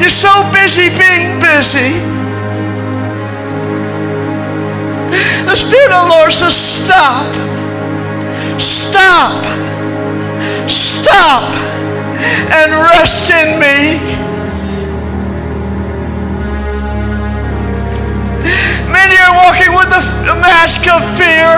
You're so busy being busy. The Spirit of the Lord says, Stop. Stop. Stop and rest in me. Many are walking with a mask of fear.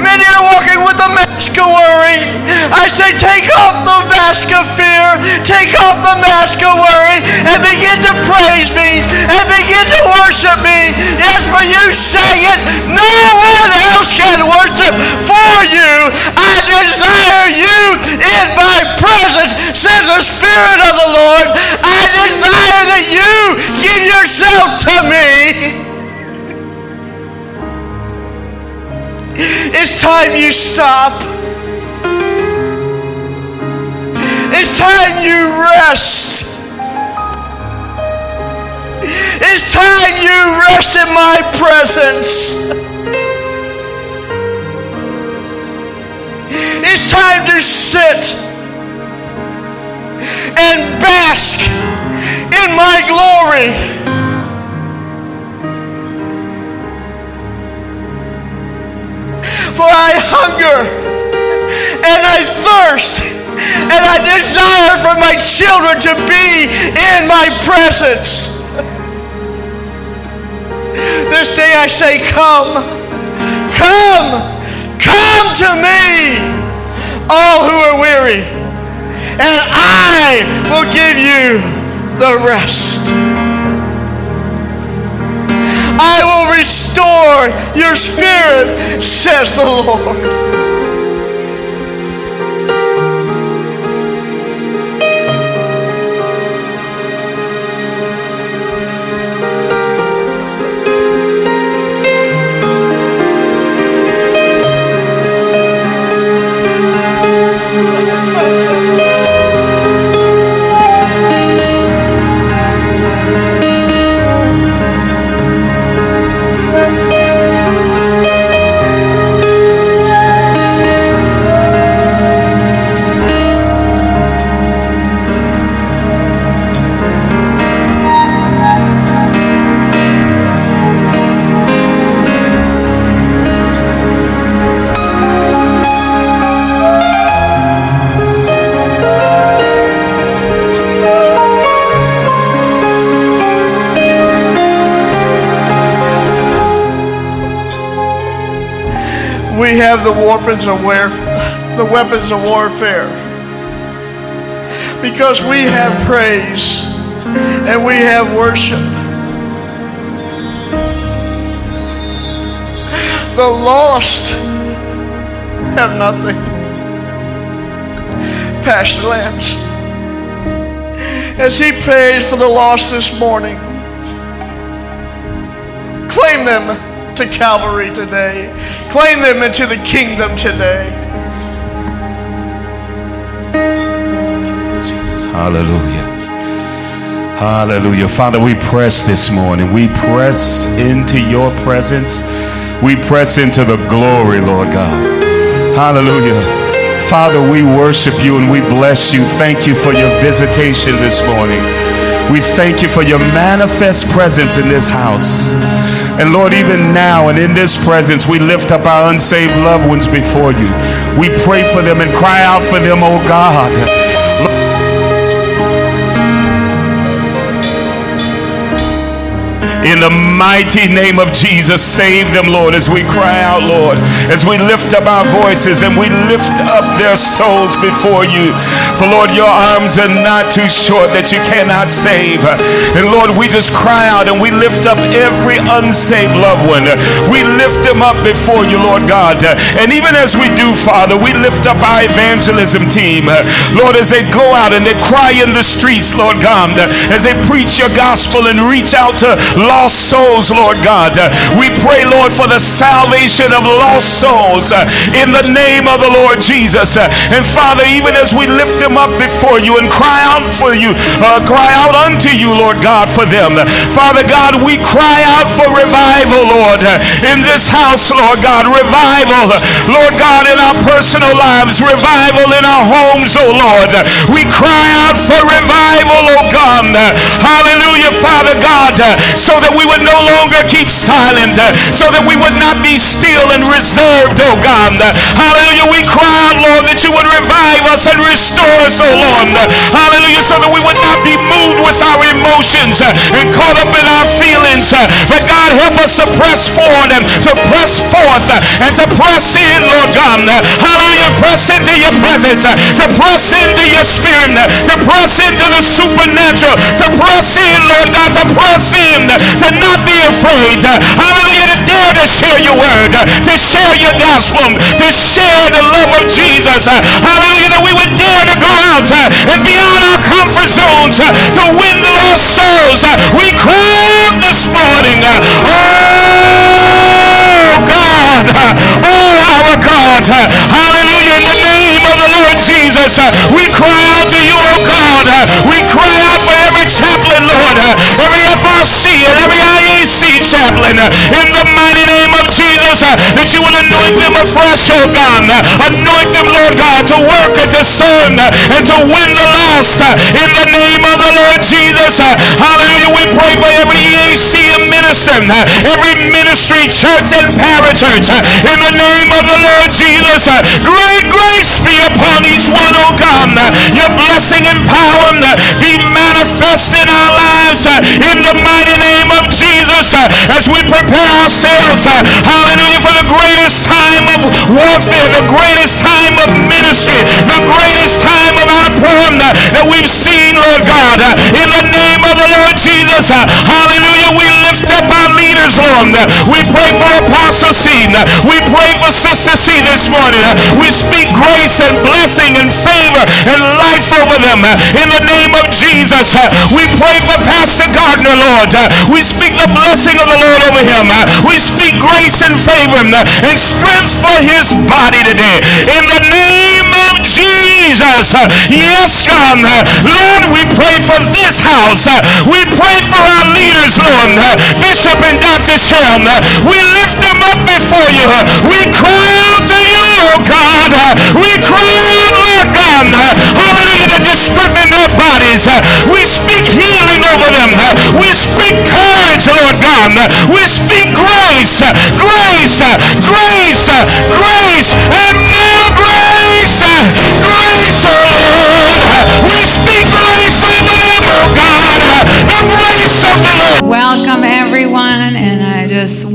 Many are walking with a mask of worry. I say, take off the mask of fear, take off the mask of worry, and begin to praise me, and begin to worship me. Yes, for you say it, no one else can worship for you. I desire you in my presence, says the Spirit of the Lord. I desire that you give yourself to me. It's time you stop. It's time you rest. It's time you rest in my presence. It's time to sit and bask in my glory. For I hunger and I thirst and I desire for my children to be in my presence. This day I say, Come, come, come to me, all who are weary, and I will give you the rest. I will restore your spirit, says the Lord. Have the weapons of warfare, the weapons of warfare. Because we have praise and we have worship. The lost have nothing. Pastor Lance, as he prays for the lost this morning, claim them to Calvary today. Claim them into the kingdom today. Jesus, hallelujah. Hallelujah. Father, we press this morning. We press into your presence. We press into the glory, Lord God. Hallelujah. Father, we worship you and we bless you. Thank you for your visitation this morning. We thank you for your manifest presence in this house. And Lord, even now and in this presence, we lift up our unsaved loved ones before you. We pray for them and cry out for them, oh God. In the mighty name of Jesus, save them, Lord, as we cry out, Lord, as we lift up our voices and we lift up their souls before you. For, Lord, your arms are not too short that you cannot save. And, Lord, we just cry out and we lift up every unsaved loved one. We lift them up before you, Lord God. And even as we do, Father, we lift up our evangelism team. Lord, as they go out and they cry in the streets, Lord God, as they preach your gospel and reach out to lost souls, Lord God. We pray, Lord, for the salvation of lost souls uh, in the name of the Lord Jesus. Uh, and Father, even as we lift them up before you and cry out for you, uh, cry out unto you, Lord God, for them. Father God, we cry out for revival, Lord, uh, in this house, Lord God. Revival, Lord God, in our personal lives. Revival in our homes, oh Lord. We cry out for revival, oh God. Hallelujah, Father God, so that we would no longer keep silent, so that we would not be still and reserved, oh God. Hallelujah. We cry out, Lord, that you would revive us and restore us, oh Lord. Hallelujah. So that we would not be moved with our emotions and caught up in our feelings. But God, help us to press forward and to press forth and to press in, Lord God. Hallelujah. Press into your presence, to press into your spirit, to press into the supernatural, to press in, Lord God, to press in, to not be afraid. Hallelujah. To dare to share your word, to share your gospel, to share the love of Jesus. Hallelujah. That we would dare to go out and beyond our comfort zones In the mighty name of Jesus. That you will anoint them afresh, oh God. Anoint them, Lord God, to work and to serve and to win the lost. In the name of the Lord Jesus. Hallelujah. We pray for every EAC minister, every ministry, church, and parachurch. In the name of the Lord Jesus. Great grace be upon each one, oh God. Your blessing and power be manifest in our lives. In the mighty. As we prepare ourselves. Uh, hallelujah. For the greatest time of warfare. The greatest time of ministry. The greatest time of outpouring uh, that we've seen, Lord God. Uh, in the name of the Lord Jesus. Hallelujah. Lord. We pray for Apostle C. We pray for Sister C this morning. We speak grace and blessing and favor and life over them. In the name of Jesus. We pray for Pastor Gardner, Lord. We speak the blessing of the Lord over him. We speak grace and favor and strength for his body today. In the name of Jesus. Yes, God. Lord, we pray for this house. We pray for our leaders, Lord. Bishop and Dr. Shem. We lift them up before you. We cry out to you, oh God. We cry out, Lord God. Hallelujah, to strengthen their bodies. We speak healing over them. We speak courage, Lord God. We speak grace, grace, grace, grace, and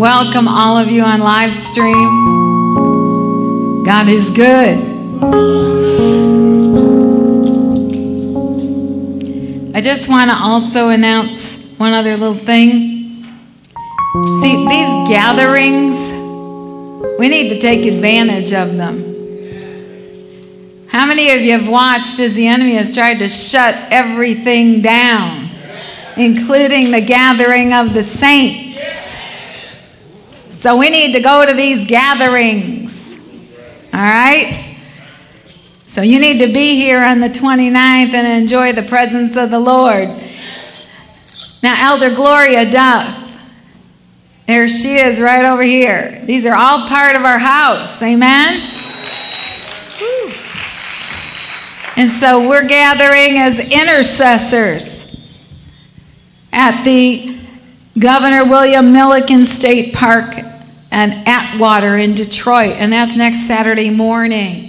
welcome all of you on live stream. God is good. I just want to also announce one other little thing. See, these gatherings, we need to take advantage of them. How many of you have watched as the enemy has tried to shut everything down, including the gathering of the saints? So we need to go to these gatherings. All right? So you need to be here on the 29th and enjoy the presence of the Lord. Now, Elder Gloria Duff, there she is right over here. These are all part of our house. Amen? And so we're gathering as intercessors at the Governor William Milliken State Park and Atwater in Detroit. And that's next Saturday morning.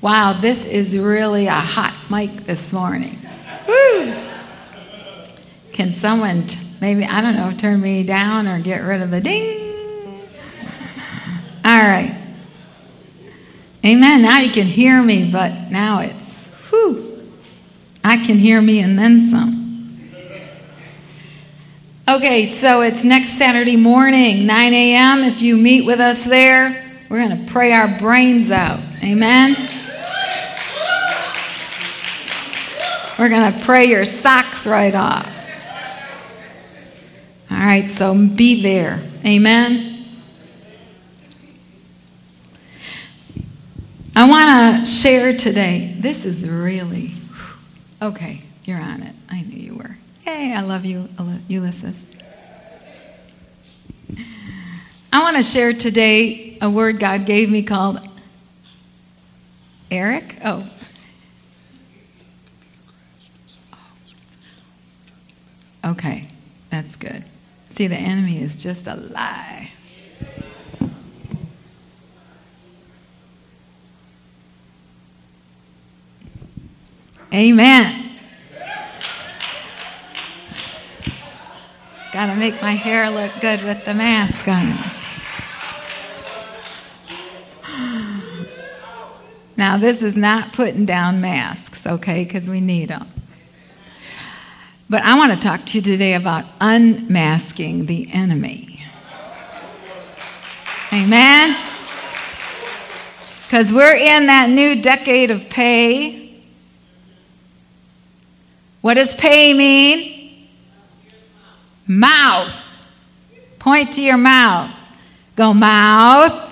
Wow, this is really a hot mic this morning. Woo! Can someone t- maybe, I don't know, turn me down or get rid of the ding? All right. Amen. Now you can hear me, but now it's, whew, I can hear me and then some. Okay, so it's next Saturday morning, 9 a.m. If you meet with us there, we're going to pray our brains out. Amen. We're going to pray your socks right off. All right, so be there. Amen. I want to share today. This is really okay. You're on it. I knew you were. Hey, I love you, Ulysses. I want to share today a word God gave me called Eric. Oh. Okay, that's good. See, the enemy is just a lie. Amen. Got to make my hair look good with the mask on. Now, this is not putting down masks, okay, because we need them. But I want to talk to you today about unmasking the enemy. Amen? Because we're in that new decade of pay. What does pay mean? Mouth. Point to your mouth. Go, mouth.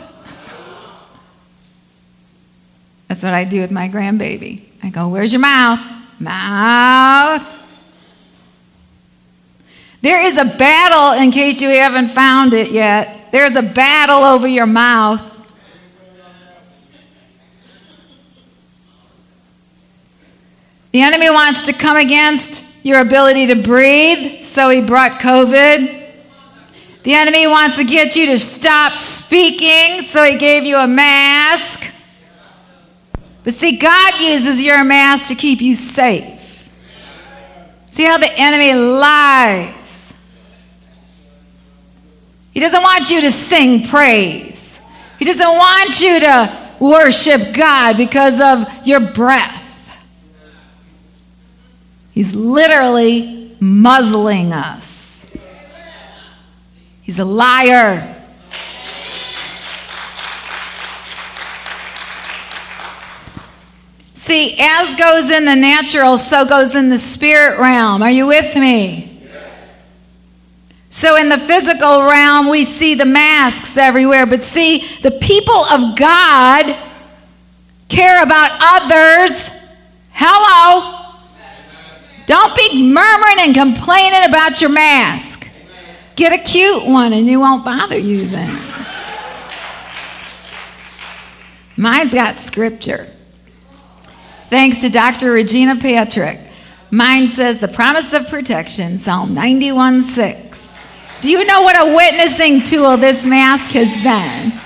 That's what I do with my grandbaby. I go, Where's your mouth? Mouth. There is a battle, in case you haven't found it yet. There's a battle over your mouth. The enemy wants to come against your ability to breathe, so he brought COVID. The enemy wants to get you to stop speaking, so he gave you a mask. But see, God uses your mask to keep you safe. See how the enemy lies. He doesn't want you to sing praise. He doesn't want you to worship God because of your breath. He's literally muzzling us. He's a liar. See, as goes in the natural, so goes in the spirit realm. Are you with me? So, in the physical realm, we see the masks everywhere, but see, the people of God care about others. Hello. Don't be murmuring and complaining about your mask. Get a cute one and it won't bother you then. Mine's got scripture. Thanks to Dr. Regina Patrick. Mine says the promise of protection, Psalm 91 6. Do you know what a witnessing tool this mask has been?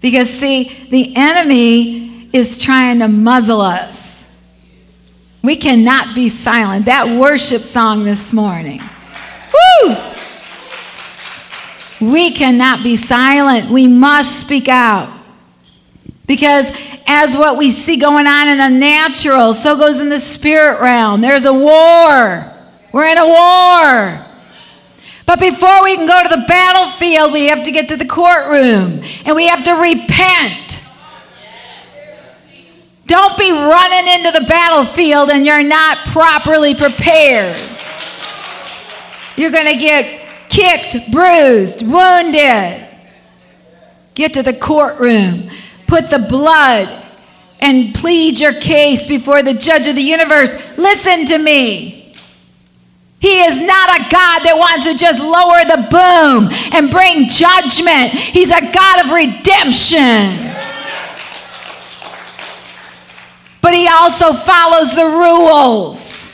Because, see, the enemy is trying to muzzle us. We cannot be silent. That worship song this morning. Woo! We cannot be silent. We must speak out. Because as what we see going on in the natural, so goes in the spirit realm. There's a war. We're in a war. But before we can go to the battlefield, we have to get to the courtroom and we have to repent. Don't be running into the battlefield and you're not properly prepared. You're going to get kicked, bruised, wounded. Get to the courtroom, put the blood, and plead your case before the judge of the universe. Listen to me. He is not a God that wants to just lower the boom and bring judgment. He's a God of redemption. But he also follows the rules.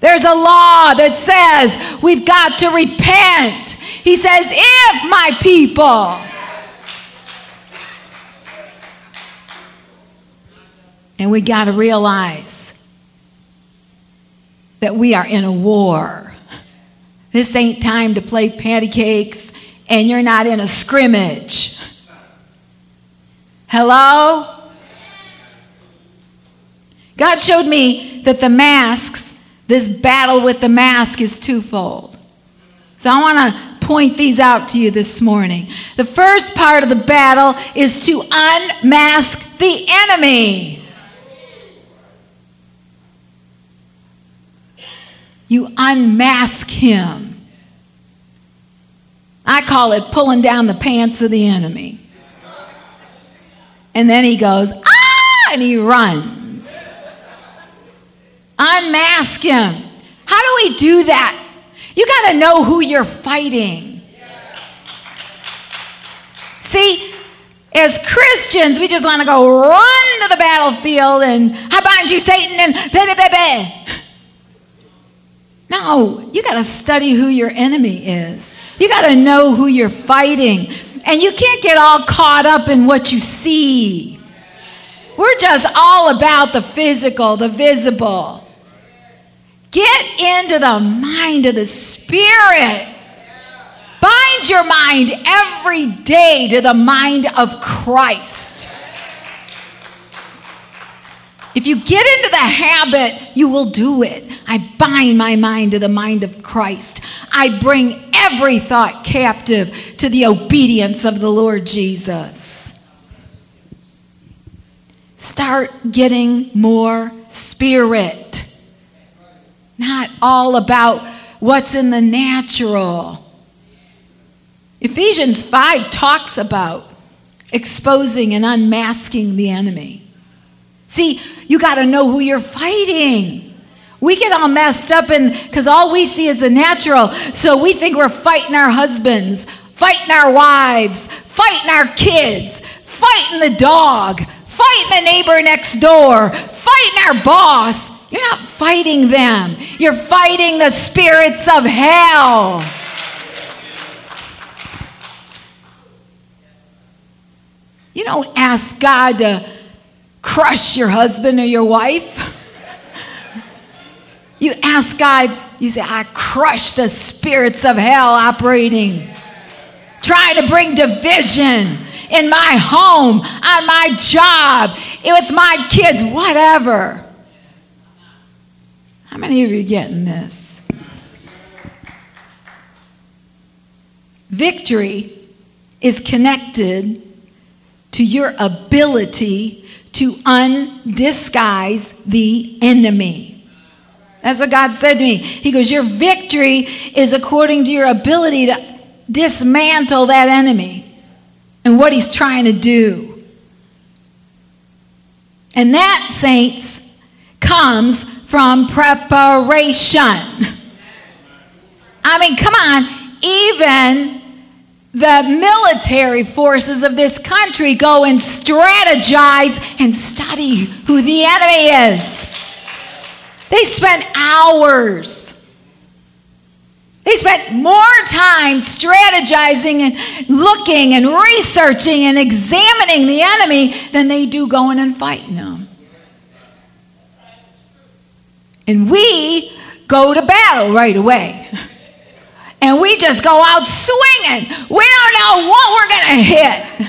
There's a law that says we've got to repent. He says, if my people. And we got to realize that we are in a war. This ain't time to play patty cakes and you're not in a scrimmage. Hello? God showed me that the masks, this battle with the mask is twofold. So I want to point these out to you this morning. The first part of the battle is to unmask the enemy. You unmask him. I call it pulling down the pants of the enemy. And then he goes, ah, and he runs. Unmask him. How do we do that? You got to know who you're fighting. See, as Christians, we just want to go run to the battlefield and I bind you, Satan, and blah, blah, blah, No, you got to study who your enemy is. You got to know who you're fighting. And you can't get all caught up in what you see. We're just all about the physical, the visible. Get into the mind of the Spirit. Bind your mind every day to the mind of Christ. If you get into the habit, you will do it. I bind my mind to the mind of Christ. I bring every thought captive to the obedience of the Lord Jesus. Start getting more spirit. Not all about what's in the natural. Ephesians 5 talks about exposing and unmasking the enemy. See, you got to know who you're fighting. We get all messed up and because all we see is the natural. So we think we're fighting our husbands, fighting our wives, fighting our kids, fighting the dog, fighting the neighbor next door, fighting our boss. You're not fighting them. You're fighting the spirits of hell. You don't ask God to crush your husband or your wife. You ask God, you say, I crush the spirits of hell operating, trying to bring division in my home, on my job, with my kids, whatever. How many of you getting this? Victory is connected to your ability to undisguise the enemy. That's what God said to me. He goes, Your victory is according to your ability to dismantle that enemy and what he's trying to do. And that, saints, comes from preparation. I mean, come on, even the military forces of this country go and strategize and study who the enemy is. They spend hours. They spent more time strategizing and looking and researching and examining the enemy than they do going and fighting them. And we go to battle right away. and we just go out swinging. We don't know what we're going to hit.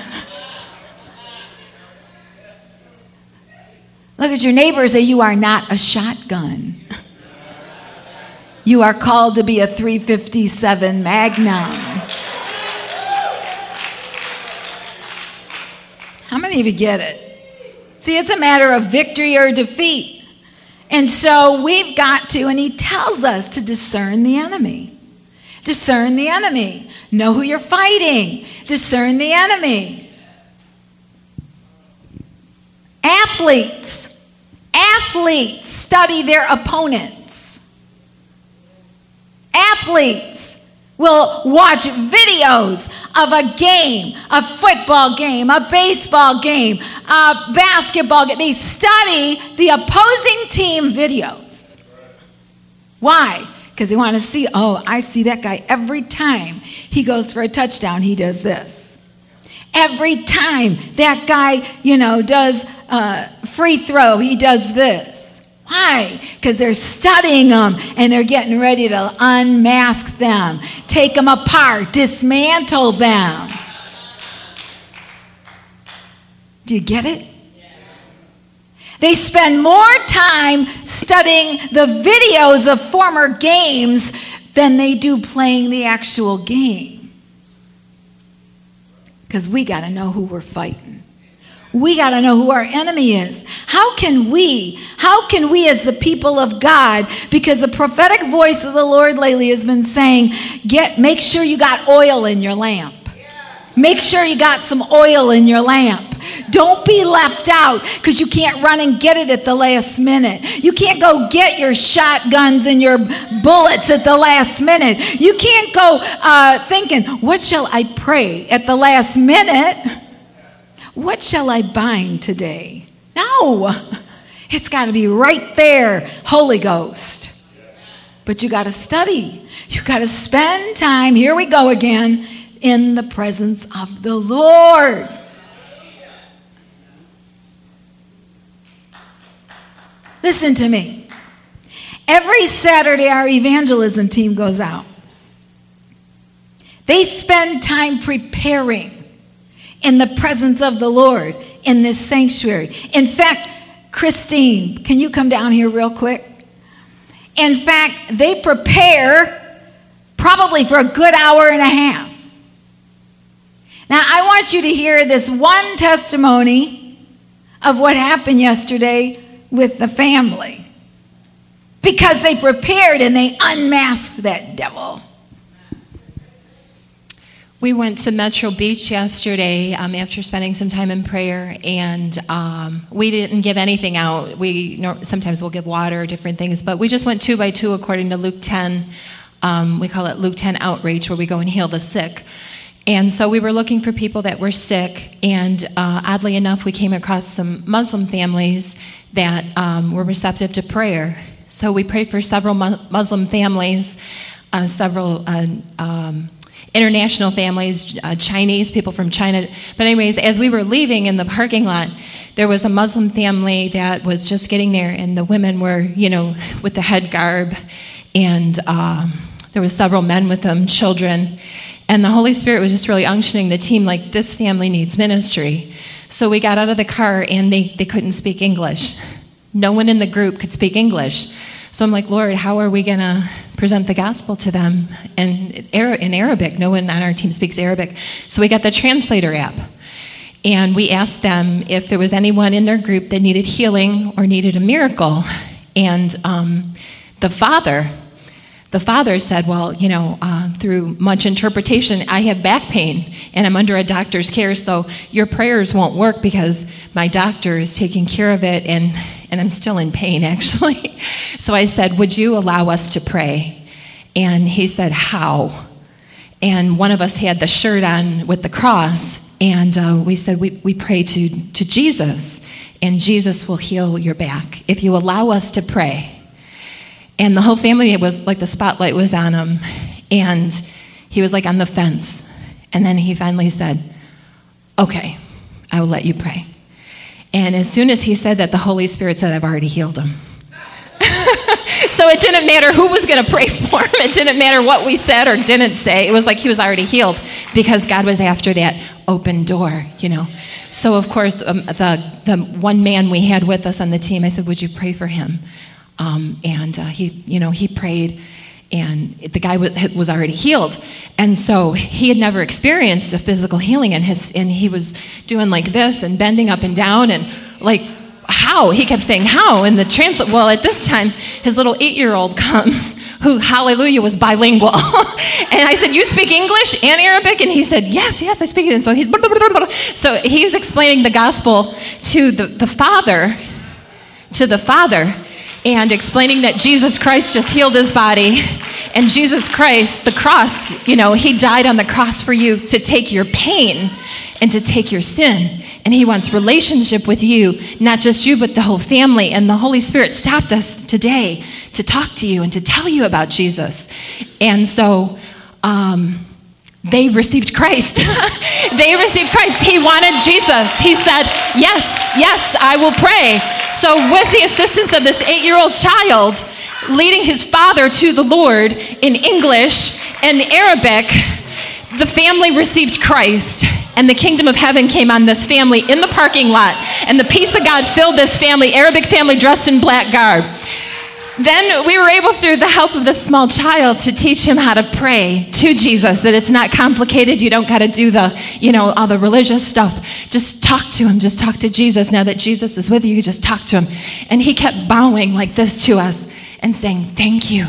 Look at your neighbor and say, You are not a shotgun. You are called to be a 357 Magnum. How many of you get it? See, it's a matter of victory or defeat. And so we've got to, and he tells us to discern the enemy. Discern the enemy. Know who you're fighting. Discern the enemy. Athletes. Athletes study their opponents. Athletes will watch videos of a game, a football game, a baseball game, a basketball game. They study the opposing team videos. Why? because they want to see, oh, I see that guy every time he goes for a touchdown, he does this. Every time that guy, you know, does a free throw, he does this. Why? Because they're studying them and they're getting ready to unmask them, take them apart, dismantle them. Do you get it? They spend more time studying the videos of former games than they do playing the actual game. Because we got to know who we're fighting. We got to know who our enemy is. How can we, how can we as the people of God, because the prophetic voice of the Lord lately has been saying, get, make sure you got oil in your lamp. Make sure you got some oil in your lamp. Don't be left out because you can't run and get it at the last minute. You can't go get your shotguns and your bullets at the last minute. You can't go uh, thinking, what shall I pray at the last minute? What shall I bind today? No, it's got to be right there, Holy Ghost. But you got to study. You got to spend time, here we go again, in the presence of the Lord. Listen to me. Every Saturday, our evangelism team goes out. They spend time preparing in the presence of the Lord in this sanctuary. In fact, Christine, can you come down here real quick? In fact, they prepare probably for a good hour and a half. Now, I want you to hear this one testimony of what happened yesterday with the family because they prepared and they unmasked that devil. We went to Metro Beach yesterday um, after spending some time in prayer, and um, we didn't give anything out. We sometimes we'll give water, or different things, but we just went two by two according to Luke 10. Um, we call it Luke 10 outreach, where we go and heal the sick. And so we were looking for people that were sick, and uh, oddly enough, we came across some Muslim families that um, were receptive to prayer. So we prayed for several Muslim families, uh, several. Uh, um, international families, uh, Chinese people from China. But, anyways, as we were leaving in the parking lot, there was a Muslim family that was just getting there, and the women were, you know, with the head garb, and uh, there was several men with them, children, and the Holy Spirit was just really unctioning the team like this family needs ministry. So we got out of the car, and they, they couldn't speak English. No one in the group could speak English. So I'm like, Lord, how are we going to present the gospel to them in, in Arabic? No one on our team speaks Arabic. So we got the translator app. And we asked them if there was anyone in their group that needed healing or needed a miracle. And um, the father, the father said, Well, you know, uh, through much interpretation, I have back pain and I'm under a doctor's care, so your prayers won't work because my doctor is taking care of it and and I'm still in pain actually. so I said, Would you allow us to pray? And he said, How? And one of us had the shirt on with the cross, and uh, we said, we, we pray to, to Jesus, and Jesus will heal your back if you allow us to pray. And the whole family, it was like the spotlight was on him, and he was like on the fence. And then he finally said, Okay, I will let you pray. And as soon as he said that, the Holy Spirit said, I've already healed him. so it didn't matter who was going to pray for him. It didn't matter what we said or didn't say. It was like he was already healed because God was after that open door, you know. So, of course, um, the, the one man we had with us on the team, I said, Would you pray for him? Um, and uh, he, you know, he prayed and the guy was, was already healed. And so he had never experienced a physical healing and, his, and he was doing like this and bending up and down and like how? He kept saying how and the translate well at this time his little eight-year-old comes who hallelujah was bilingual. And i said you speak english and arabic? And he said yes yes i speak it. And so he's so he's explaining the gospel to the, the father to the father and explaining that Jesus Christ just healed his body. And Jesus Christ, the cross, you know, he died on the cross for you to take your pain and to take your sin. And he wants relationship with you, not just you, but the whole family. And the Holy Spirit stopped us today to talk to you and to tell you about Jesus. And so, um, they received Christ. they received Christ. He wanted Jesus. He said, Yes, yes, I will pray. So, with the assistance of this eight year old child leading his father to the Lord in English and Arabic, the family received Christ. And the kingdom of heaven came on this family in the parking lot. And the peace of God filled this family, Arabic family dressed in black garb. Then we were able, through the help of this small child, to teach him how to pray to Jesus, that it's not complicated. You don't got to do the, you know, all the religious stuff. Just talk to him. Just talk to Jesus. Now that Jesus is with you, you just talk to him. And he kept bowing like this to us and saying, Thank you.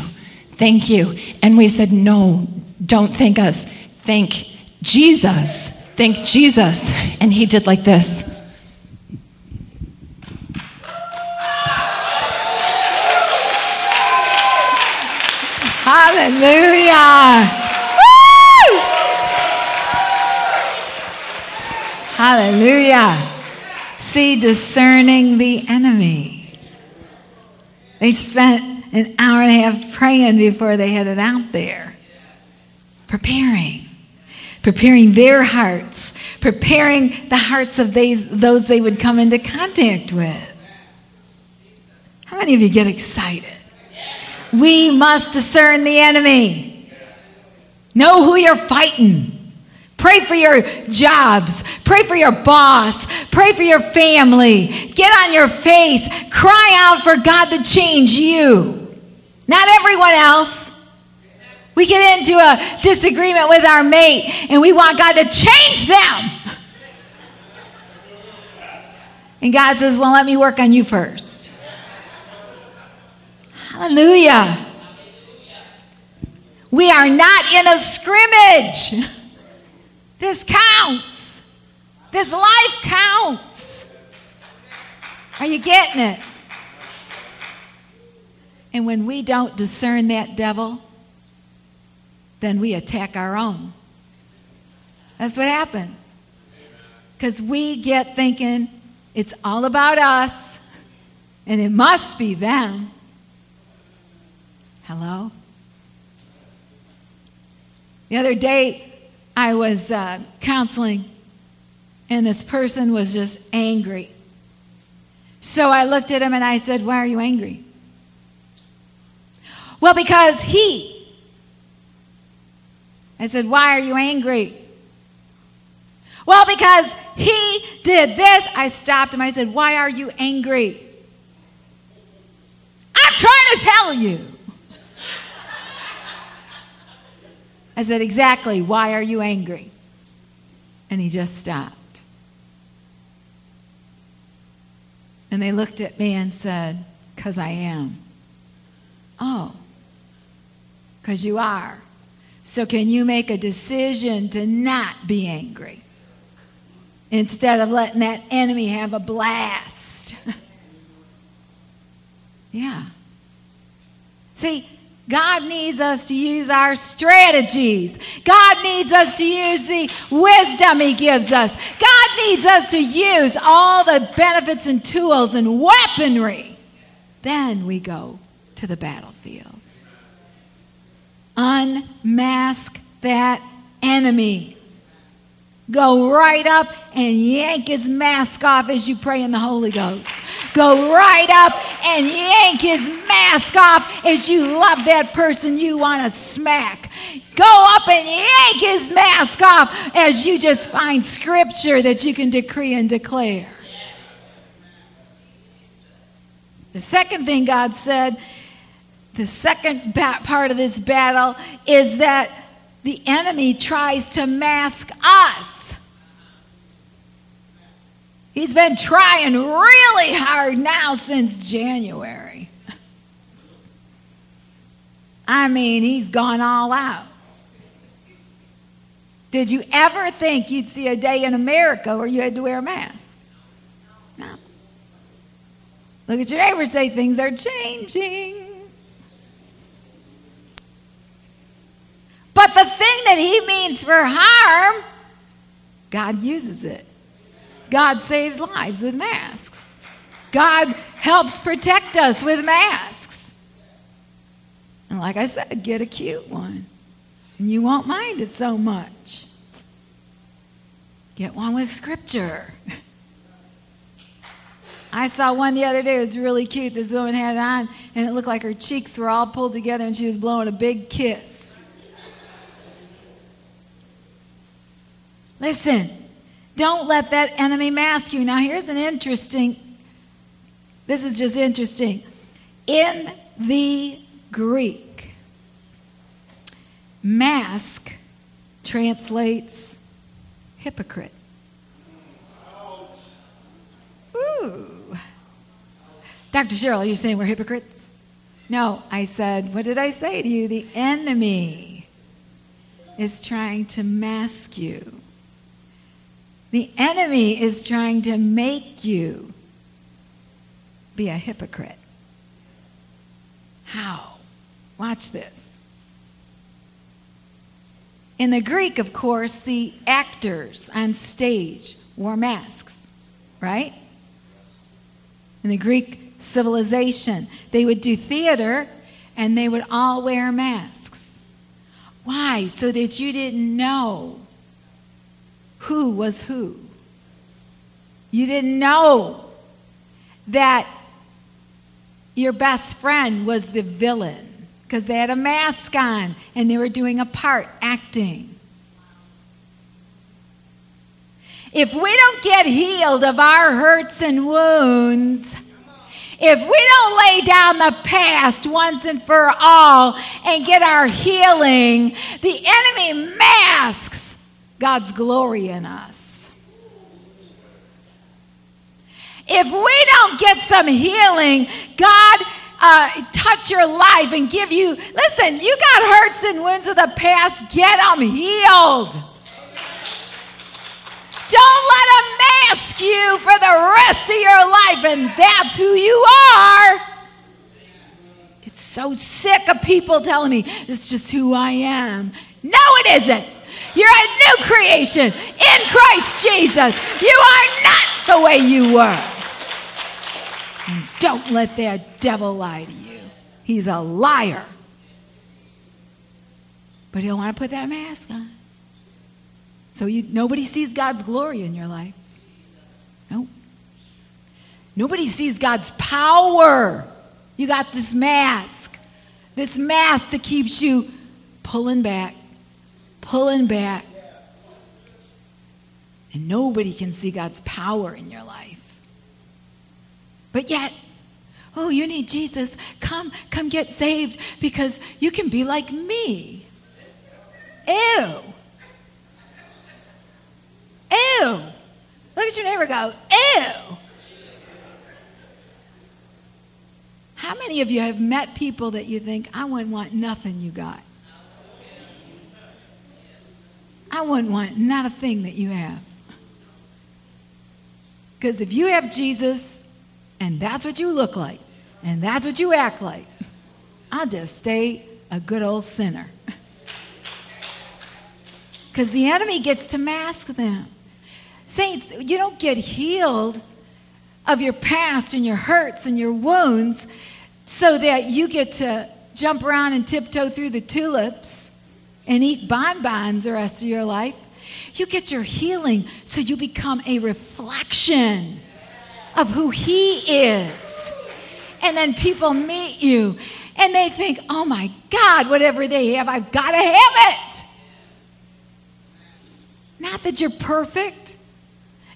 Thank you. And we said, No, don't thank us. Thank Jesus. Thank Jesus. And he did like this. Hallelujah. Woo! Hallelujah. See, discerning the enemy. They spent an hour and a half praying before they headed out there, preparing, preparing their hearts, preparing the hearts of these, those they would come into contact with. How many of you get excited? We must discern the enemy. Know who you're fighting. Pray for your jobs. Pray for your boss. Pray for your family. Get on your face. Cry out for God to change you, not everyone else. We get into a disagreement with our mate and we want God to change them. And God says, Well, let me work on you first. Hallelujah. We are not in a scrimmage. This counts. This life counts. Are you getting it? And when we don't discern that devil, then we attack our own. That's what happens. Because we get thinking it's all about us and it must be them. Hello? The other day, I was uh, counseling, and this person was just angry. So I looked at him and I said, Why are you angry? Well, because he. I said, Why are you angry? Well, because he did this. I stopped him. I said, Why are you angry? I'm trying to tell you. I said, Exactly. Why are you angry? And he just stopped. And they looked at me and said, Because I am. Oh, because you are. So, can you make a decision to not be angry instead of letting that enemy have a blast? yeah. See, God needs us to use our strategies. God needs us to use the wisdom He gives us. God needs us to use all the benefits and tools and weaponry. Then we go to the battlefield. Unmask that enemy. Go right up and yank his mask off as you pray in the Holy Ghost. Go right up and yank his mask off as you love that person you want to smack. Go up and yank his mask off as you just find scripture that you can decree and declare. The second thing God said, the second part of this battle is that the enemy tries to mask us. He's been trying really hard now since January. I mean, he's gone all out. Did you ever think you'd see a day in America where you had to wear a mask? No. Look at your neighbor say things are changing. But the thing that he means for harm, God uses it. God saves lives with masks. God helps protect us with masks. And like I said, get a cute one. And you won't mind it so much. Get one with scripture. I saw one the other day. It was really cute. This woman had it on, and it looked like her cheeks were all pulled together, and she was blowing a big kiss. Listen, don't let that enemy mask you. Now, here's an interesting, this is just interesting. In the Greek, mask translates hypocrite. Ooh. Dr. Cheryl, you're saying we're hypocrites? No, I said, what did I say to you? The enemy is trying to mask you. The enemy is trying to make you be a hypocrite. How? Watch this. In the Greek, of course, the actors on stage wore masks, right? In the Greek civilization, they would do theater and they would all wear masks. Why? So that you didn't know who was who. You didn't know that your best friend was the villain because they had a mask on and they were doing a part, acting. If we don't get healed of our hurts and wounds, if we don't lay down the past once and for all and get our healing, the enemy masks God's glory in us. If we don't get some healing, God uh, touch your life and give you, listen, you got hurts and wounds of the past, get them healed. Don't let them mask you for the rest of your life, and that's who you are. Get so sick of people telling me it's just who I am. No, it isn't. You're a new creation in Christ Jesus. You are not the way you were. Don't let that devil lie to you. He's a liar. But he'll want to put that mask on. So you, nobody sees God's glory in your life. Nope. Nobody sees God's power. You got this mask. This mask that keeps you pulling back, pulling back. And nobody can see God's power in your life. But yet, oh, you need Jesus. Come, come get saved because you can be like me. Ew. Ew. Look at your neighbor go, ew. How many of you have met people that you think, I wouldn't want nothing you got? I wouldn't want not a thing that you have. Because if you have Jesus and that's what you look like and that's what you act like, I'll just stay a good old sinner. Because the enemy gets to mask them. Saints, you don't get healed of your past and your hurts and your wounds so that you get to jump around and tiptoe through the tulips and eat bonbons the rest of your life. You get your healing so you become a reflection of who He is. And then people meet you and they think, oh my God, whatever they have, I've got to have it. Not that you're perfect.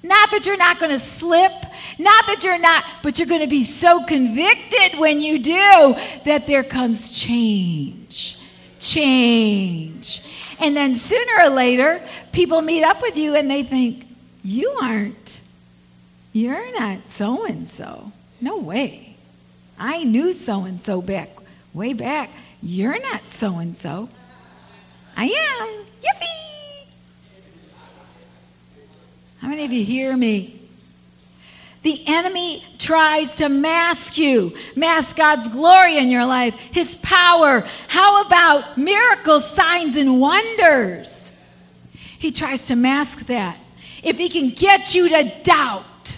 Not that you're not going to slip. Not that you're not, but you're going to be so convicted when you do that there comes change. Change. And then sooner or later, people meet up with you and they think, You aren't, you're not so and so. No way. I knew so and so back, way back. You're not so and so. I am. Yippee. How many of you hear me? The enemy tries to mask you, mask God's glory in your life, His power. How about miracles, signs, and wonders? He tries to mask that. If he can get you to doubt,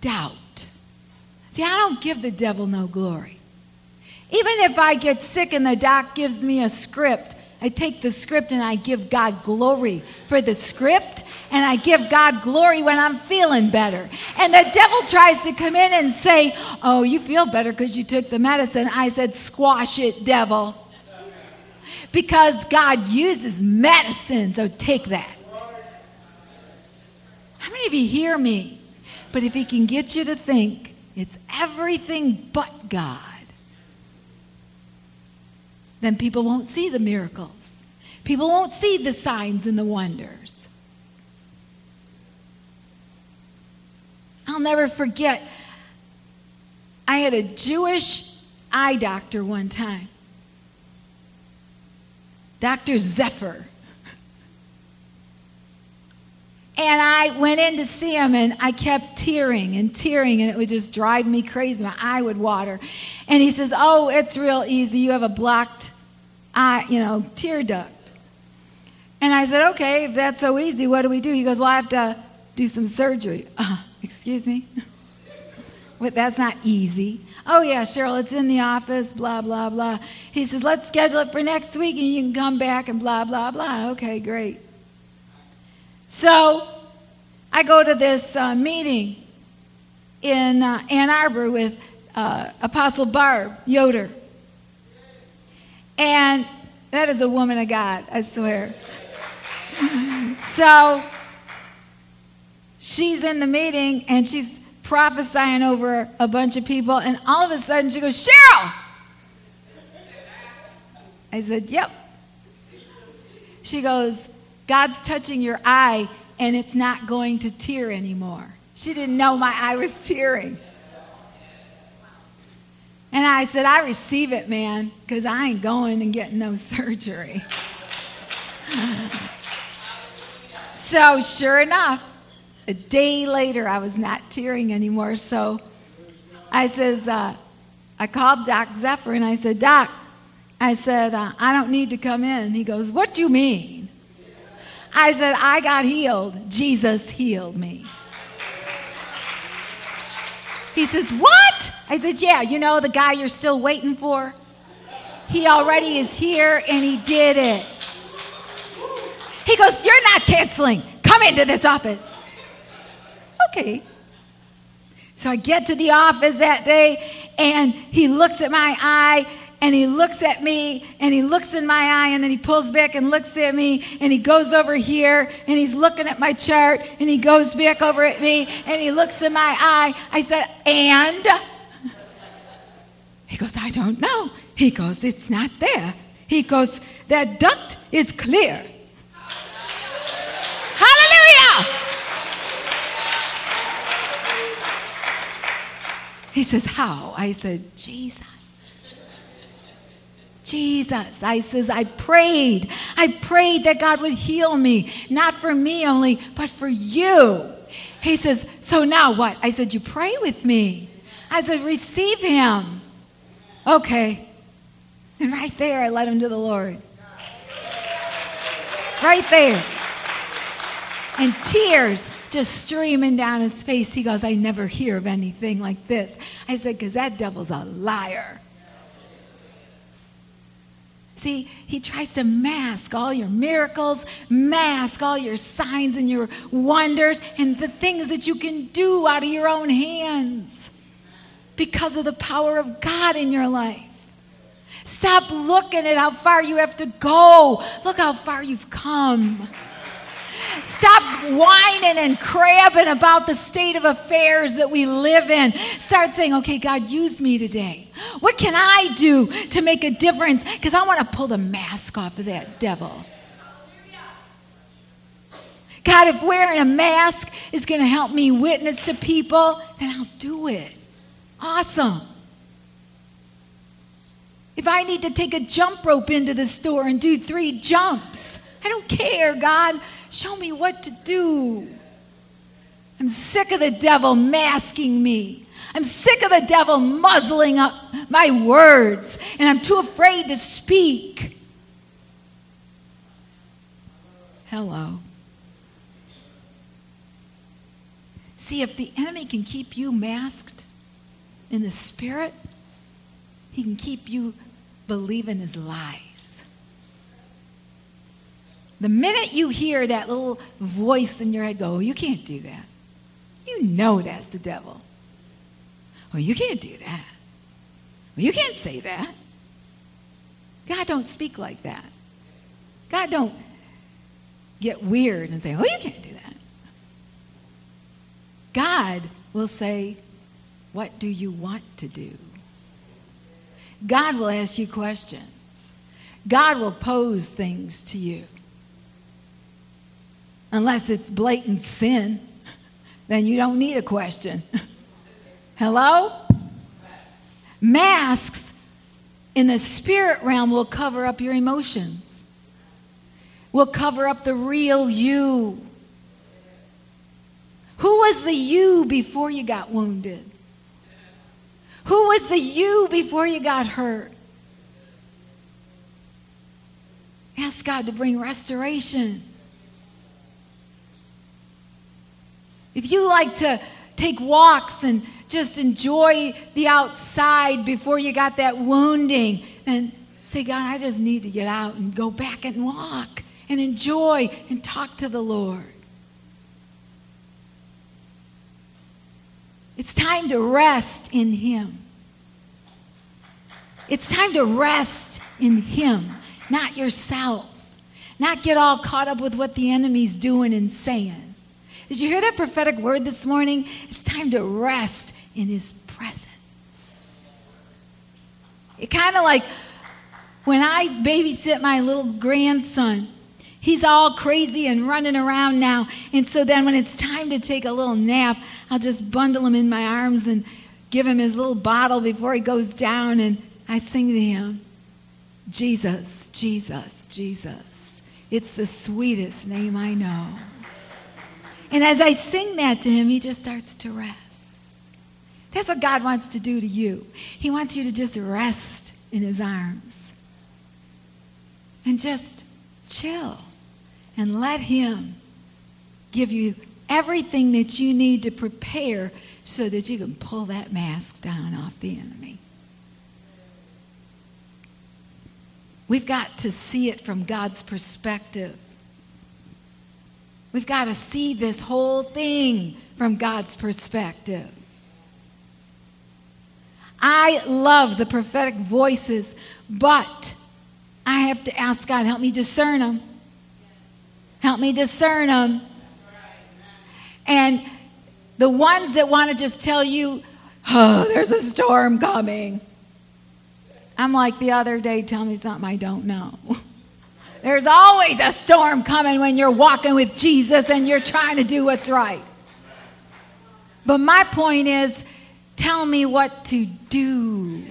doubt. See, I don't give the devil no glory. Even if I get sick and the doc gives me a script, I take the script and I give God glory for the script, and I give God glory when I'm feeling better. And the devil tries to come in and say, Oh, you feel better because you took the medicine. I said, Squash it, devil. Because God uses medicine, so take that. How many of you hear me? But if he can get you to think it's everything but God, then people won't see the miracles. People won't see the signs and the wonders. I'll never forget, I had a Jewish eye doctor one time, Dr. Zephyr. And I went in to see him and I kept tearing and tearing and it would just drive me crazy. My eye would water. And he says, Oh, it's real easy. You have a blocked eye, you know, tear duct. And I said, Okay, if that's so easy, what do we do? He goes, Well, I have to do some surgery. Uh, excuse me? But that's not easy. Oh, yeah, Cheryl, it's in the office, blah, blah, blah. He says, let's schedule it for next week and you can come back and blah, blah, blah. Okay, great. So I go to this uh, meeting in uh, Ann Arbor with uh, Apostle Barb Yoder. And that is a woman of God, I swear. so she's in the meeting and she's prophesying over a bunch of people, and all of a sudden she goes, Cheryl! I said, Yep. She goes, God's touching your eye and it's not going to tear anymore. She didn't know my eye was tearing. And I said, I receive it, man, because I ain't going and getting no surgery. so, sure enough, a day later, I was not tearing anymore. So I says, uh, I called Doc Zephyr and I said, Doc, I said, uh, I don't need to come in. He goes, What do you mean? I said, I got healed. Jesus healed me. He says, What? I said, Yeah, you know the guy you're still waiting for? He already is here and he did it. He goes, You're not canceling. Come into this office. Okay. So I get to the office that day and he looks at my eye and he looks at me and he looks in my eye and then he pulls back and looks at me and he goes over here and he's looking at my chart and he goes back over at me and he looks in my eye. I said, and? He goes, I don't know. He goes, it's not there. He goes, that duct is clear. Hallelujah! He says, How? I said, Jesus. Jesus. I says, I prayed. I prayed that God would heal me, not for me only, but for you. He says, So now what? I said, You pray with me. I said, Receive him. Okay. And right there, I led him to the Lord. Right there. And tears just streaming down his face. He goes, I never hear of anything like this. I said, because that devil's a liar. See, he tries to mask all your miracles, mask all your signs and your wonders, and the things that you can do out of your own hands because of the power of God in your life. Stop looking at how far you have to go. Look how far you've come. Stop whining and crabbing about the state of affairs that we live in. Start saying, okay, God, use me today. What can I do to make a difference? Because I want to pull the mask off of that devil. God, if wearing a mask is going to help me witness to people, then I'll do it. Awesome. If I need to take a jump rope into the store and do three jumps, I don't care, God. Show me what to do. I'm sick of the devil masking me. I'm sick of the devil muzzling up my words, and I'm too afraid to speak. Hello. See, if the enemy can keep you masked in the spirit, he can keep you believing his lies. The minute you hear that little voice in your head go, oh, you can't do that. You know that's the devil. Oh, you can't do that. Well, you can't say that. God don't speak like that. God don't get weird and say, oh, you can't do that. God will say, what do you want to do? God will ask you questions. God will pose things to you unless it's blatant sin. then you don't need a question. Hello? Masks in the spirit realm will cover up your emotions, will cover up the real you. Who was the you before you got wounded? Who was the you before you got hurt? Ask God to bring restoration. If you like to take walks and just enjoy the outside before you got that wounding, then say, God, I just need to get out and go back and walk and enjoy and talk to the Lord. It's time to rest in Him. It's time to rest in Him, not yourself. Not get all caught up with what the enemy's doing and saying. Did you hear that prophetic word this morning? It's time to rest in His presence. It kind of like when I babysit my little grandson. He's all crazy and running around now. And so then when it's time to take a little nap, I'll just bundle him in my arms and give him his little bottle before he goes down. And I sing to him, Jesus, Jesus, Jesus. It's the sweetest name I know. And as I sing that to him, he just starts to rest. That's what God wants to do to you. He wants you to just rest in his arms and just chill and let Him give you everything that you need to prepare so that you can pull that mask down off the enemy. We've got to see it from God's perspective. We've got to see this whole thing from God's perspective. I love the prophetic voices, but I have to ask God, help me discern them. Help me discern them. And the ones that want to just tell you, oh, there's a storm coming. I'm like the other day, tell me something I don't know. There's always a storm coming when you're walking with Jesus and you're trying to do what's right. But my point is, tell me what to do.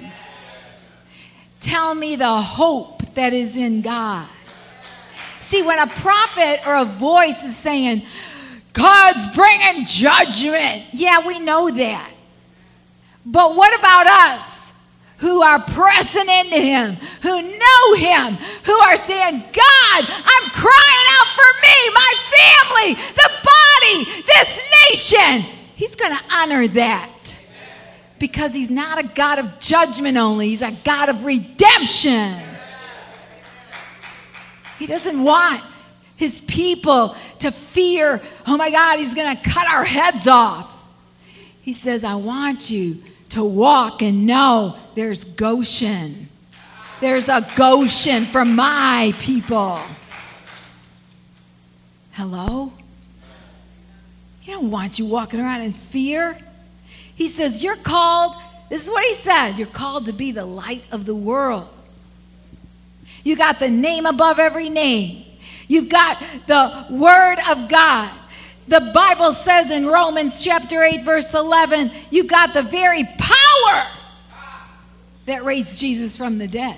Tell me the hope that is in God. See, when a prophet or a voice is saying, God's bringing judgment, yeah, we know that. But what about us who are pressing into Him, who know Him, who are saying, God, I'm crying out for me, my family, the body, this nation? He's going to honor that because He's not a God of judgment only, He's a God of redemption. He doesn't want his people to fear, oh my God, he's going to cut our heads off. He says, I want you to walk and know there's Goshen. There's a Goshen for my people. Hello? He don't want you walking around in fear. He says, You're called, this is what he said, you're called to be the light of the world. You got the name above every name. You've got the Word of God. The Bible says in Romans chapter 8, verse 11, you've got the very power that raised Jesus from the dead.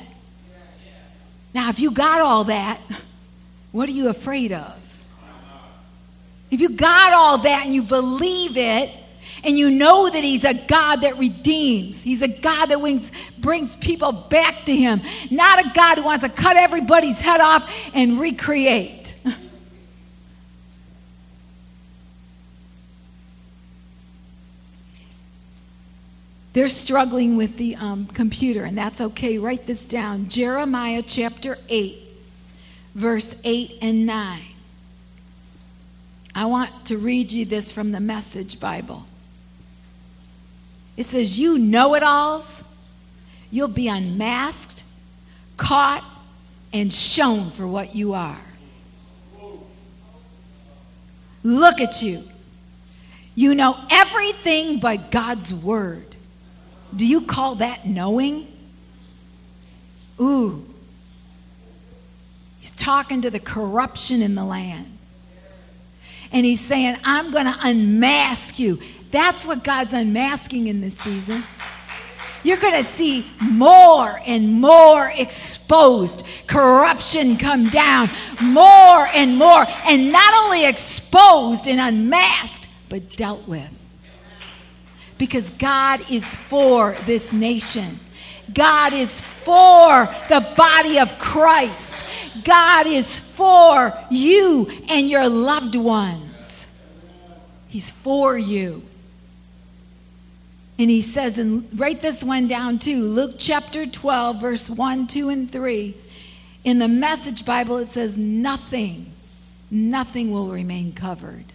Now, if you got all that, what are you afraid of? If you got all that and you believe it, and you know that He's a God that redeems. He's a God that brings, brings people back to Him, not a God who wants to cut everybody's head off and recreate. They're struggling with the um, computer, and that's okay. Write this down Jeremiah chapter 8, verse 8 and 9. I want to read you this from the Message Bible. It says, You know it alls, you'll be unmasked, caught, and shown for what you are. Look at you. You know everything but God's word. Do you call that knowing? Ooh. He's talking to the corruption in the land. And he's saying, I'm going to unmask you. That's what God's unmasking in this season. You're going to see more and more exposed corruption come down, more and more, and not only exposed and unmasked, but dealt with. Because God is for this nation. God is for the body of Christ. God is for you and your loved ones. He's for you. And he says, and write this one down too Luke chapter 12, verse 1, 2, and 3. In the Message Bible, it says, Nothing, nothing will remain covered.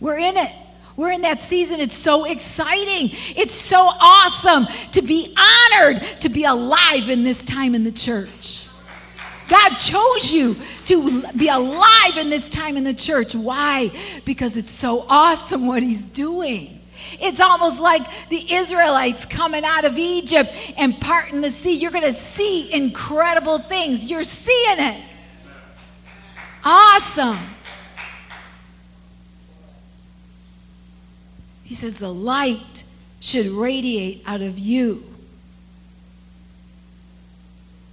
We're in it. We're in that season. It's so exciting. It's so awesome to be honored to be alive in this time in the church. God chose you to be alive in this time in the church. Why? Because it's so awesome what He's doing. It's almost like the Israelites coming out of Egypt and parting the sea. You're going to see incredible things. You're seeing it. Awesome. He says the light should radiate out of you.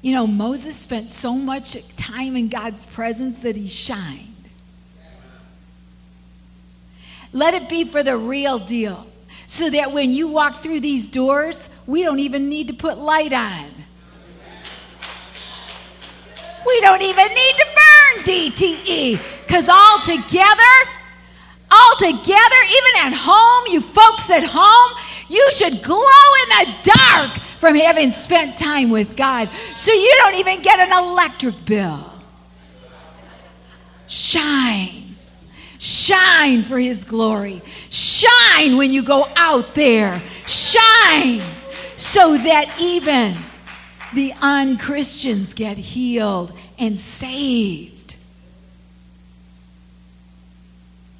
You know, Moses spent so much time in God's presence that he shined. Let it be for the real deal. So that when you walk through these doors, we don't even need to put light on. We don't even need to burn DTE. Because all together, all together, even at home, you folks at home, you should glow in the dark from having spent time with God. So you don't even get an electric bill. Shine. Shine for His glory. Shine when you go out there. Shine so that even the unchristians get healed and saved.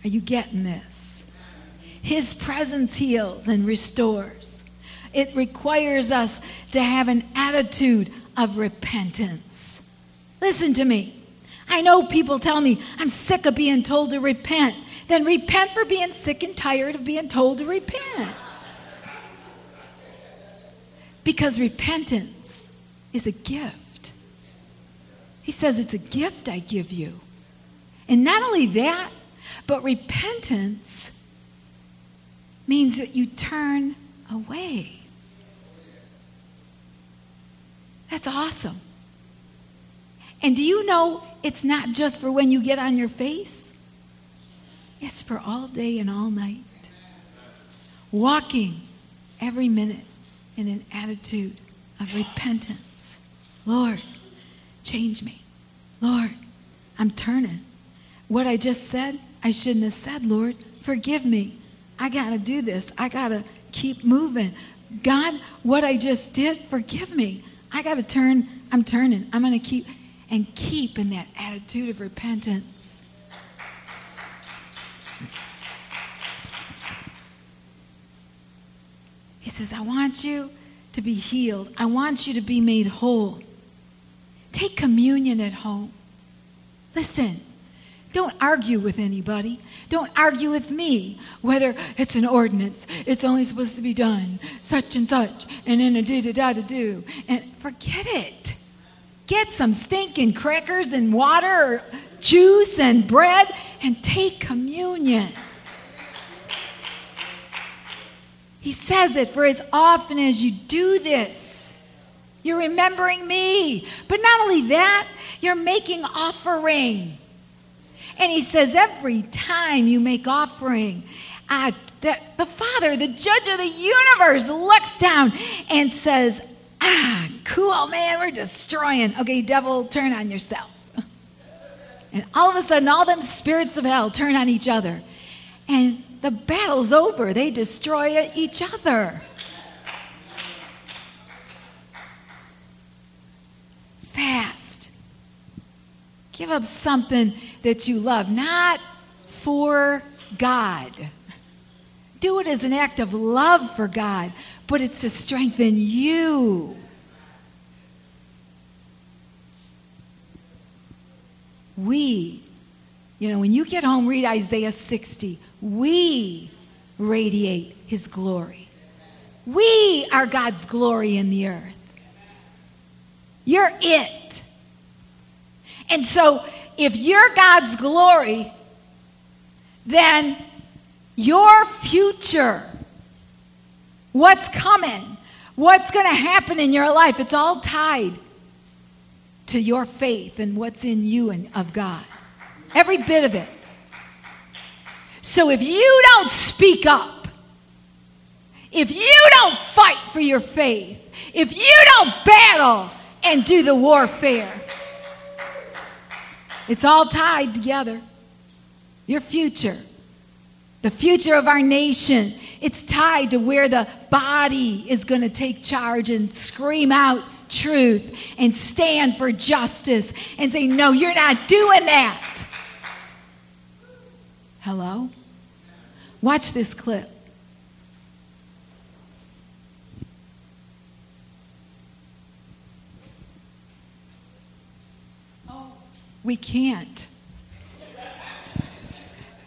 Are you getting this? His presence heals and restores. It requires us to have an attitude of repentance. Listen to me. I know people tell me, I'm sick of being told to repent. Then repent for being sick and tired of being told to repent. Because repentance is a gift. He says, It's a gift I give you. And not only that, but repentance means that you turn away. That's awesome. And do you know it's not just for when you get on your face? It's for all day and all night. Walking every minute in an attitude of repentance. Lord, change me. Lord, I'm turning. What I just said, I shouldn't have said, Lord. Forgive me. I got to do this. I got to keep moving. God, what I just did, forgive me. I got to turn. I'm turning. I'm going to keep and keep in that attitude of repentance. He says, I want you to be healed. I want you to be made whole. Take communion at home. Listen, don't argue with anybody. Don't argue with me whether it's an ordinance. It's only supposed to be done such and such, and then a da da da da do. And forget it. Get some stinking crackers and water or juice and bread and take communion. He says it for as often as you do this, you're remembering me. But not only that, you're making offering. And he says, every time you make offering, uh, that the Father, the judge of the universe, looks down and says, Ah, cool, man, we're destroying. Okay, devil, turn on yourself. And all of a sudden, all them spirits of hell turn on each other. And the battle's over. They destroy each other. Fast. Give up something that you love, not for God. Do it as an act of love for God, but it's to strengthen you. We You know, when you get home, read Isaiah 60. We radiate his glory. We are God's glory in the earth. You're it. And so, if you're God's glory, then your future, what's coming, what's going to happen in your life, it's all tied to your faith and what's in you and of God. Every bit of it. So if you don't speak up, if you don't fight for your faith, if you don't battle and do the warfare, it's all tied together. Your future, the future of our nation, it's tied to where the body is going to take charge and scream out truth and stand for justice and say, No, you're not doing that. Hello? Watch this clip. We can't.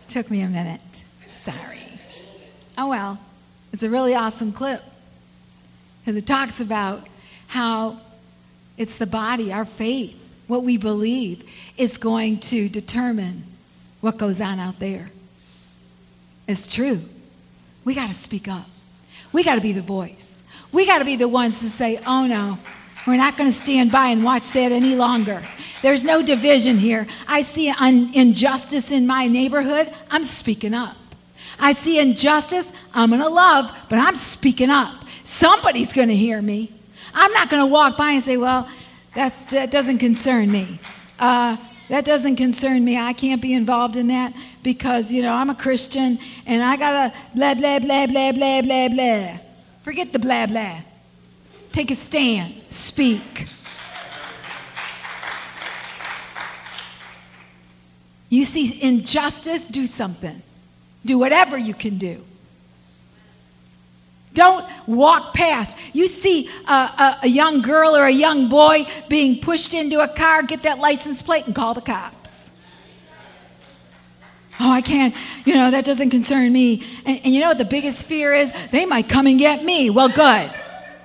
Took me a minute. Sorry. Oh well, it's a really awesome clip because it talks about how it's the body, our faith, what we believe is going to determine what goes on out there. It's true. We got to speak up. We got to be the voice. We got to be the ones to say, oh no, we're not going to stand by and watch that any longer. There's no division here. I see an injustice in my neighborhood. I'm speaking up. I see injustice. I'm going to love, but I'm speaking up. Somebody's going to hear me. I'm not going to walk by and say, well, that's, that doesn't concern me. Uh, that doesn't concern me. I can't be involved in that because, you know, I'm a Christian and I got to blah, blah, blah, blah, blah, blah, blah. Forget the blah, blah. Take a stand. Speak. You see injustice, do something. Do whatever you can do. Don't walk past. You see a, a, a, young girl or a young boy being pushed into a car, get that license plate and call the cops. Oh, I can't, you know, that doesn't concern me. And, and you know what the biggest fear is? They might come and get me. Well, good.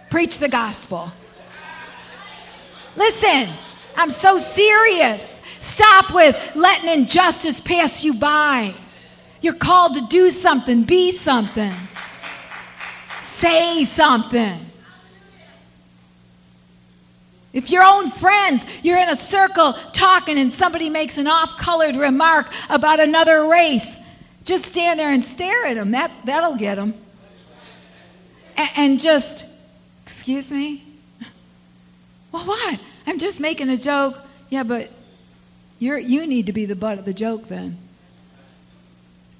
Preach the gospel. Listen, I'm so serious. Stop with letting injustice pass you by. You're called to do something, be something. Say something. If your own friends, you're in a circle talking and somebody makes an off colored remark about another race, just stand there and stare at them. That, that'll get them. And, and just, excuse me? Well, what? I'm just making a joke. Yeah, but you're, you need to be the butt of the joke then.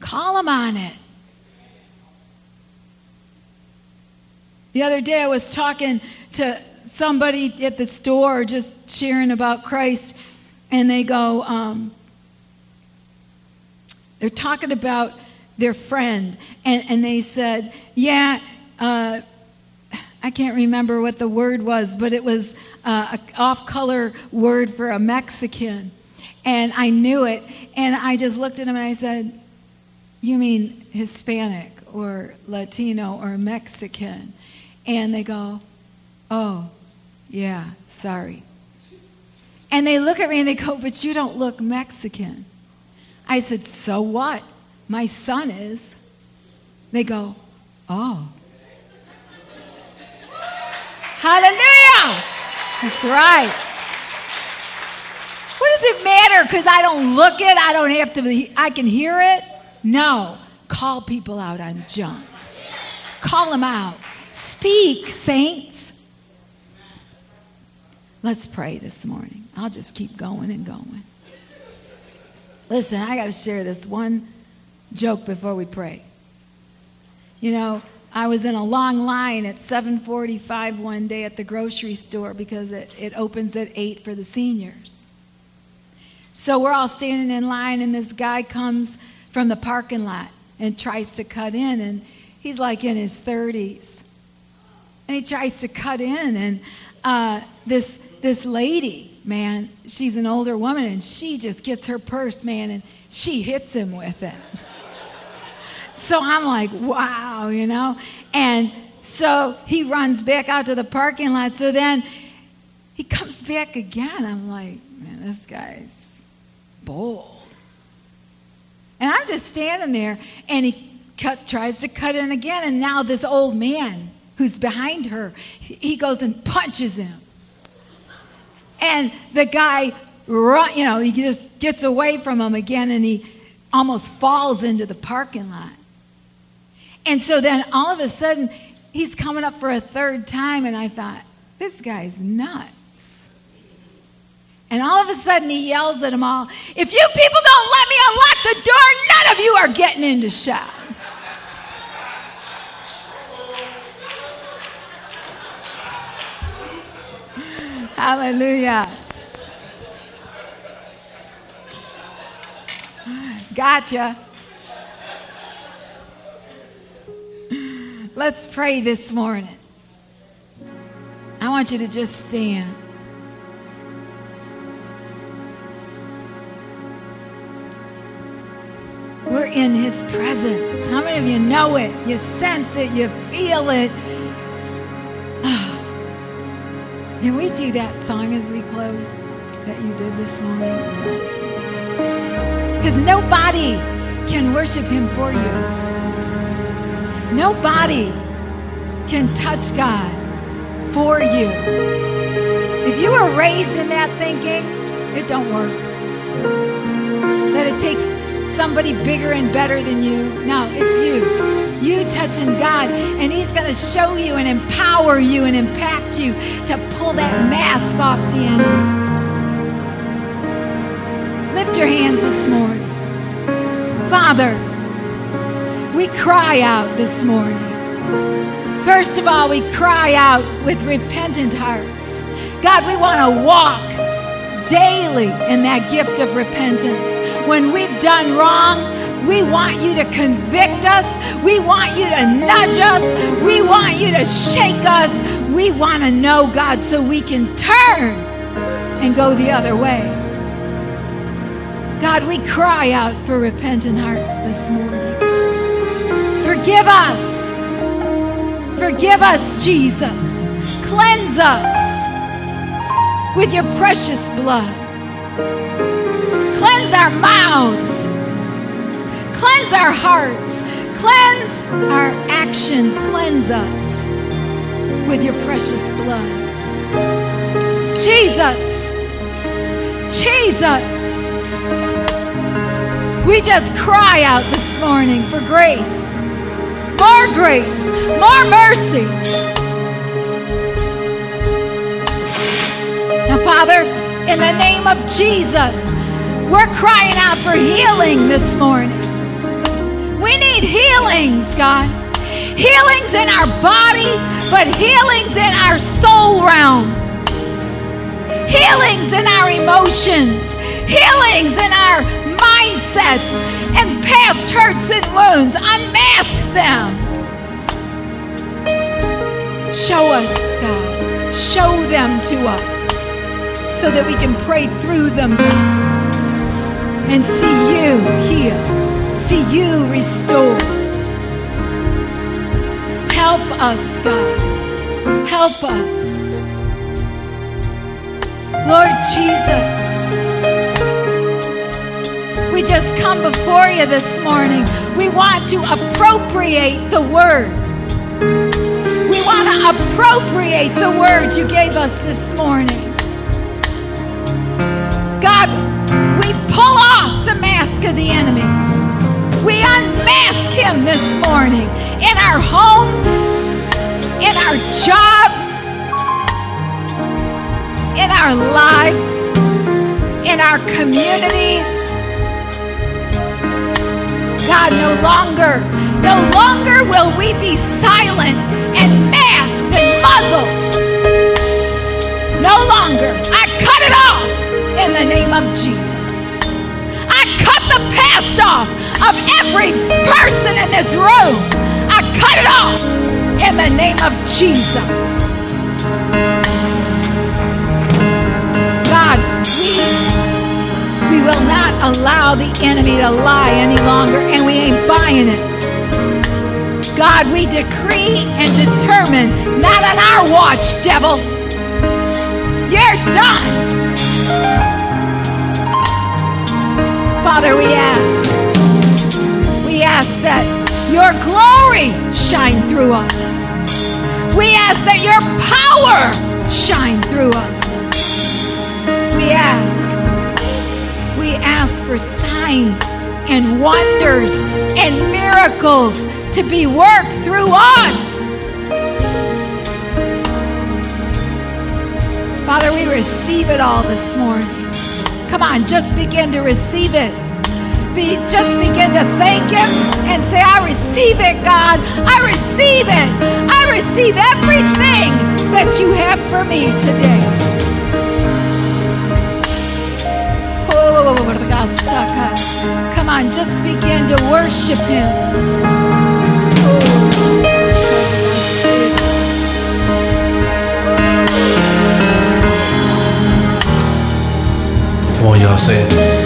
Call them on it. The other day I was talking to somebody at the store just sharing about Christ, and they go, um, they're talking about their friend, and, and they said, Yeah, uh, I can't remember what the word was, but it was uh, an off color word for a Mexican. And I knew it, and I just looked at him and I said, You mean Hispanic or Latino or Mexican? And they go, Oh, yeah, sorry. And they look at me and they go, But you don't look Mexican. I said, So what? My son is. They go, Oh. Hallelujah! That's right. What does it matter because I don't look it? I don't have to, be, I can hear it? No. Call people out on junk. Call them out. Speak, saints. Let's pray this morning. I'll just keep going and going. Listen, I got to share this one joke before we pray. You know, I was in a long line at 7:45 one day at the grocery store because it, it opens at 8 for the seniors. So we're all standing in line and this guy comes from the parking lot and tries to cut in and he's like in his 30s. and he tries to cut in, and uh, this this lady, man, she's an older woman, and she just gets her purse, man, and she hits him with it. so I'm like, wow, you know, and so he runs back out to the parking lot. So then he comes back again. I'm like, man, this guy's bold. And I'm just standing there, and he cut, tries to cut in again, and now this old man who's behind her, he goes and punches him. And the guy, you know, he just gets away from him again, and he almost falls into the parking lot. And so then all of a sudden, he's coming up for a third time, and I thought, this guy's nuts. And all of a sudden, he yells at them all, If you people don't let me unlock the door, none of you are getting into shop. Hallelujah. Gotcha. Let's pray this morning. I want you to just stand. We're in His presence. How many of you know it? You sense it, you feel it. Can we do that song as we close that you did this morning? Because nobody can worship Him for you. Nobody can touch God for you. If you were raised in that thinking, it don't work. That it takes somebody bigger and better than you. No, it's you you touching God, and He's going to show you and empower you and impact you to pull that mask off the enemy. Lift your hands this morning. Father, we cry out this morning. First of all, we cry out with repentant hearts. God, we want to walk daily in that gift of repentance. When we've done wrong, we want you to convict us. We want you to nudge us. We want you to shake us. We want to know, God, so we can turn and go the other way. God, we cry out for repentant hearts this morning. Forgive us. Forgive us, Jesus. Cleanse us with your precious blood. Cleanse our mouths Cleanse our hearts. Cleanse our actions. Cleanse us with your precious blood. Jesus. Jesus. We just cry out this morning for grace. More grace. More mercy. Now, Father, in the name of Jesus, we're crying out for healing this morning. We need healings, God. Healings in our body, but healings in our soul realm. Healings in our emotions. Healings in our mindsets and past hurts and wounds. Unmask them. Show us, God. Show them to us so that we can pray through them and see you heal see you restore. Help us, God. Help us. Lord Jesus, we just come before you this morning. We want to appropriate the word. We want to appropriate the word you gave us this morning. God, we pull off the mask of the enemy. We unmask him this morning in our homes, in our jobs, in our lives, in our communities. God, no longer, no longer will we be silent and masked and muzzled. No longer. I cut it off in the name of Jesus. I cut the past off of every person in this room. I cut it off in the the name of Jesus. Will not allow the enemy to lie any longer, and we ain't buying it. God, we decree and determine, not on our watch, devil. You're done. Father, we ask, we ask that your glory shine through us. We ask that your power shine through us. We ask, we ask for signs and wonders and miracles to be worked through us. Father, we receive it all this morning. Come on, just begin to receive it. Be, just begin to thank Him and say, I receive it, God. I receive it. I receive everything that you have for me today. Come on, just begin to worship Him. Come on, y'all, say it.